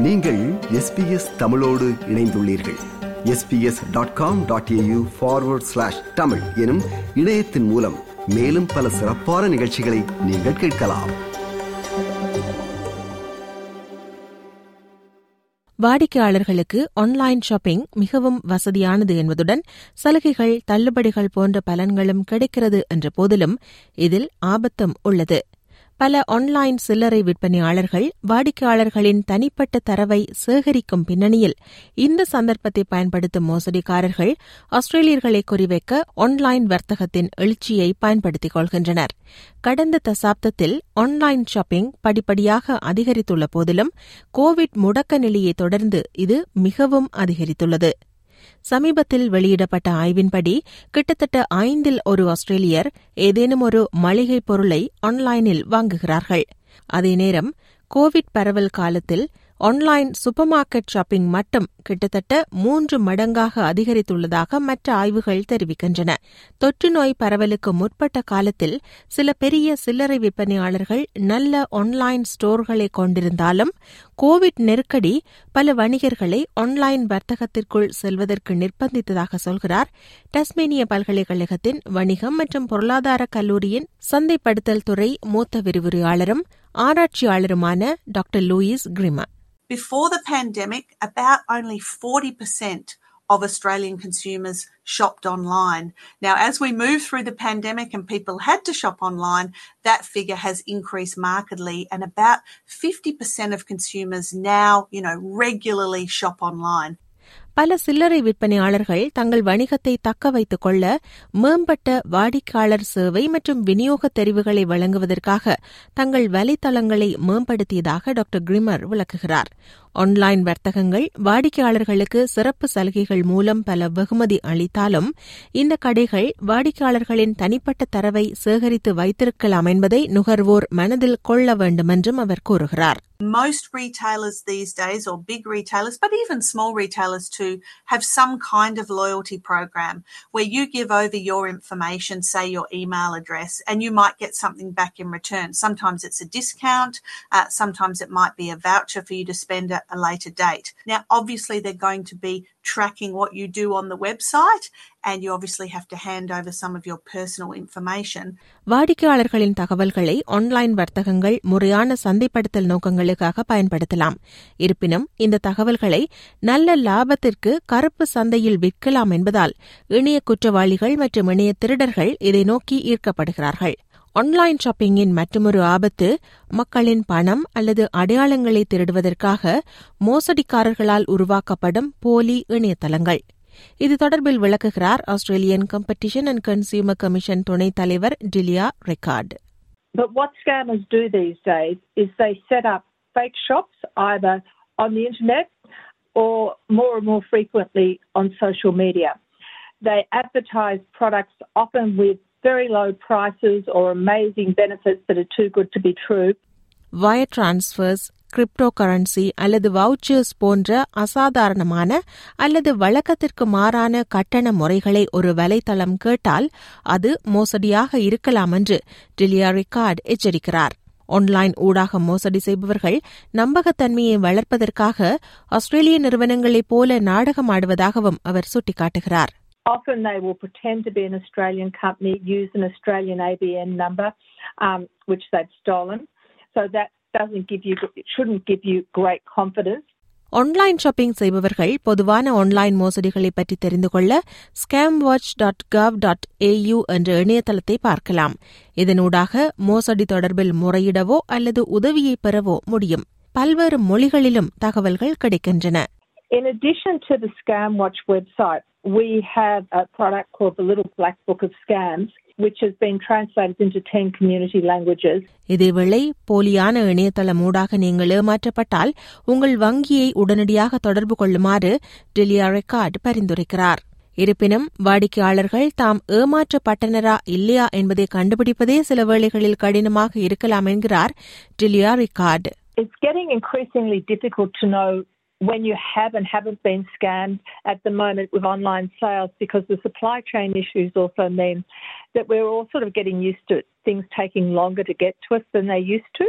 நீங்கள் எஸ்பிஎஸ் தமிழோடு இணைந்துள்ளீர்கள். SBS dot com dot AU forward slash Tamil எனும் இணையத்தின் மூலம் மேலும் பல சிறப்பான நிகழ்ச்சிகளை நீங்கள் கேட்கலாம். வாடிக்கையாளர்களுக்கு ஆன்லைன் ஷாப்பிங் மிகவும் வசதியானது என்பதுடன் சலுகைகள் தள்ளுபடிகள் போன்ற பலன்களும் கிடைக்கிறது என்ற போதிலும் இதில் ஆபத்தும் உள்ளது. பல ஆன்லைன் சில்லறை விற்பனையாளர்கள் வாடிக்கையாளர்களின் தனிப்பட்ட தரவை சேகரிக்கும் பின்னணியில் இந்த சந்தர்ப்பத்தை பயன்படுத்தும் மோசடிக்காரர்கள் ஆஸ்திரேலியர்களை குறிவைக்க ஆன்லைன் வர்த்தகத்தின் எழுச்சியை பயன்படுத்திக் கொள்கின்றனர். கடந்த தசாப்தத்தில் ஆன்லைன் ஷாப்பிங் படிப்படியாக அதிகரித்துள்ள போதிலும் கோவிட் முடக்க நிலையை தொடர்ந்து இது மிகவும் அதிகரித்துள்ளது. சமீபத்தில் வெளியிடப்பட்ட ஆய்வின்படி கிட்டத்தட்ட ஐந்தில் ஒரு ஆஸ்திரேலியர் ஏதேனும் ஒரு மளிகைப் பொருளை ஆன்லைனில் வாங்குகிறார்கள். அதே நேரம் கோவிட் பரவல் காலத்தில் ஆன்லைன் சூப்பர் மார்க்கெட் ஷாப்பிங் மட்டும் கிட்டத்தட்ட மூன்று மடங்காக அதிகரித்துள்ளதாக மற்ற ஆய்வுகள் தெரிவிக்கின்றன. தொற்று நோய் பரவலுக்கு முற்பட்ட காலத்தில் சில பெரிய சில்லறை விற்பனையாளர்கள் நல்ல ஆன்லைன் ஸ்டோர்களை கொண்டிருந்தாலும் கோவிட் நெருக்கடி பல வணிகர்களை ஆன்லைன் வர்த்தகத்திற்குள் செல்வதற்கு நிர்பந்தித்ததாக சொல்கிறார். டஸ்மேனிய பல்கலைக்கழகத்தின் வணிகம் மற்றும் பொருளாதார கல்லூரியின் சந்தைப்படுத்தல் துறை மூத்த விரிவுரையாளரும் ஆராய்ச்சியாளருமான doctor Louise Grimmer Before the pandemic, about only 40% of Australian consumers shopped online. Now, as we move through the pandemic and people had to shop online, that figure has increased markedly and about 50% of consumers now, you know, regularly shop online. பல சில்லறை விற்பனையாளர்கள் தங்கள் வணிகத்தை தக்க வைத்துக் கொள்ள மேம்பட்ட வாடிக்கையாளர் சேவை மற்றும் விநியோக தெரிவுகளை வழங்குவதற்காக தங்கள் வலைத்தளங்களை மேம்படுத்தியதாக டாக்டர் கிரிமர் விளக்குகிறார் ஆன்லைன் வர்த்தகங்கள் வாடிக்கையாளர்களுக்கு சிறப்பு சலுகைகள் மூலம் பல வெகுமதி அளித்தாலும் இந்த கடைகள் வாடிக்கையாளர்களின் தனிப்பட்ட தரவை சேகரித்து வைத்திருக்கலாம் என்பதை நுகர்வோர் மனதில் கொள்ள வேண்டும் என்றும் அவர் கூறுகிறார் Most retailers these days, or big retailers, but even small retailers too, have some kind of loyalty program where you give over your information, say your email address, and you might get something back in return. Sometimes it's a discount, uh, sometimes it might be a voucher for you to spend at a later date. Now, obviously, they're going to be tracking what you do on the website, and you obviously have to hand over some of your personal information. வாடிக்கையாளர்களின் தகவல்களை online வர்த்தகங்கள் முறையான சந்தைப்படுத்தல் நோக்கங்களுக்காக பயன்படுத்தலாம் இருப்பினும் இந்த தகவல்களை நல்ல லாபத்திற்கு கருப்பு சந்தையில் விற்கலாம் என்பதால் இணைய குற்றவாளிகள் மற்றும் இணைய திருடர்கள் இதை நோக்கி ஈர்க்கப்படுகிறார்கள் ஆன்லைன் ஷாப்பிங்கின் மற்றொரு ஆபத்து மக்களின் பணம் அல்லது அடையாளங்களை திருடுவதற்காக மோசடிக்காரர்களால் உருவாக்கப்படும் போலி இணையதளங்கள் இது தொடர்பில் விளக்குகிறார் Australian Competition and Consumer Commission துணைத் தலைவர் Delia Rickard But what scammers do these days is they set up fake shops either on the internet or more and more frequently on social media. They advertise products often with very low prices or amazing benefits that are too good to be true. Wire transfers cryptocurrency அல்லது vouchers போன்ற அசாதாரணமான அல்லது வழக்கத்திற்கு மாறான கட்டண முறைகளை ஒரு வலைத்தளம் கேட்டால் அது மோசடியாக இருக்கலாம் என்று டிலியா ரிகார்ட் எச்சரிக்கிறார் ஆன்லைன் ஊடாக மோசடி செய்பவர்கள் நம்பகத்தன்மையை வளர்ப்பதற்காக ஆஸ்திரேலிய நிறுவனங்களைப் போல நாடகமாடுவதாகவும் அவர் சுட்டிக்காட்டுகிறார் Often they will pretend to be an Australian company, use an Australian ABN number, um, which they've stolen. So that doesn't give you, it shouldn't give you great confidence. Online shopping செய்பவர்கள் பொதுவான online மோசடிகளை பற்றி தெரிந்து கொள்ள Scamwatch dot gov dot AU என்ற இணையதளத்தை பார்க்கலாம் இதனூடாக மோசடி தொடர்பில் முறையிடவோ அல்லது உதவியை பெறவோ முடியும் பல்வேறு மொழிகளிலும் தகவல்கள் கிடைக்கின்றன In addition to the Scam Watch website, we have a product called the Little Black Book of Scams, which has been translated into 10 community languages. இதேவேளை போலியான இணையதளம் ஊடாக நீங்கள் ஏமாற்றப்பட்டால் உங்கள் வங்கியை உடனடியாக தொடர்பு கொள்ளுமாறு டெலியா ரெக்கார்ட் பரிந்துரைக்கிறார் இருப்பினும் வாடிக்கையாளர்கள் தாம் ஏமாற்றப்பட்டனரா இல்லையா என்பதை கண்டுபிடிப்பதே சில வேளைகளில் கடினமாக இருக்கலாம் என்கிறார் Delia Rickard It's getting increasingly difficult to know when you have and haven't been scammed at the moment with online sales because the supply chain issues also mean that we're all sort of getting used to things taking longer to get to us than they used to.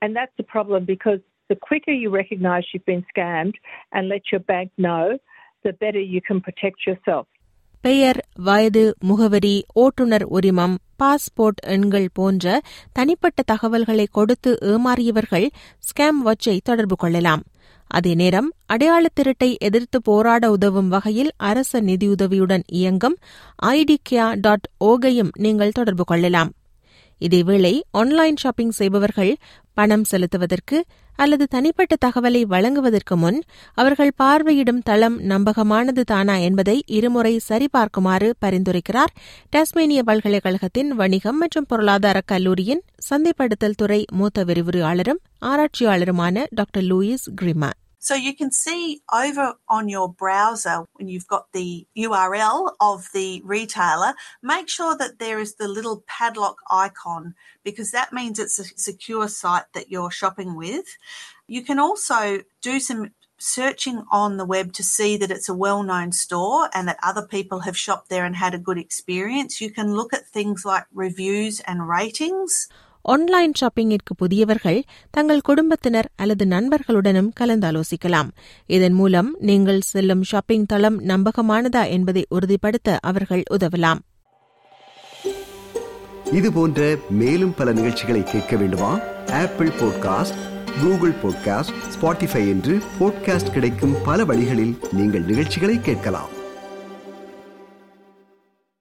And that's a problem because the quicker you recognise you've been scammed and let your bank know, the better you can protect yourself. பெயர் வயது முகவரி ஓட்டுநர் உரிமம் passport எண்கள் போன்ற தனிப்பட்ட தகவல்களை கொடுத்து ஏமாறியவர்கள் ஸ்கேம் வாட்சை தொடர்பு கொள்ளலாம் அதே நேரம் அடையாள திருட்டை எதிர்த்து போராட உதவும் வகையில் அரச நிதியுதவியுடன் இயங்கும் ஐடிகியா டாட் ஓகையும் நீங்கள் தொடர்பு கொள்ளலாம். இதேவேளை ஆன்லைன் ஷாப்பிங் செய்பவர்கள் பணம் செலுத்துவதற்கு அல்லது தனிப்பட்ட தகவலை வழங்குவதற்கு முன் அவர்கள் பார்வையிடும் தளம் நம்பகமானது தானா என்பதை இருமுறை சரிபார்க்குமாறு பரிந்துரைக்கிறார். டாஸ்மேனிய பல்கலைக்கழகத்தின் வணிகம் மற்றும் பொருளாதார கல்லூரியின் சந்தைப்படுத்தல் துறை மூத்த விரிவுரையாளரும் ஆராய்ச்சியாளருமான doctor Louise Grimmer So you can see over on your browser when you've got the URL of the retailer, make sure that there is the little padlock icon because that means it's a secure site that you're shopping with. You can also do some searching on the web to see that it's a well known store and that other people have shopped there and had a good experience. You can look at things like reviews and ratings. Online ஷாப்பிங்கிற்கு புதியவர்கள் தங்கள் குடும்பத்தினர் அல்லது நண்பர்களுடனும் கலந்தாலோசிக்கலாம். இதன் மூலம் நீங்கள் செல்லும் shopping தளம் நம்பகமானதா என்பதை உறுதிப்படுத்த அவர்கள் உதவலாம். இது போன்ற மேலும் பல நிகழ்ச்சிகளை கேட்க வேண்டுமா? Apple podcast Google podcast Spotify என்று பாட்காஸ்ட் கிடைக்கும் பல வழிகளில் நீங்கள் நிகழ்ச்சிகளை கேட்கலாம்.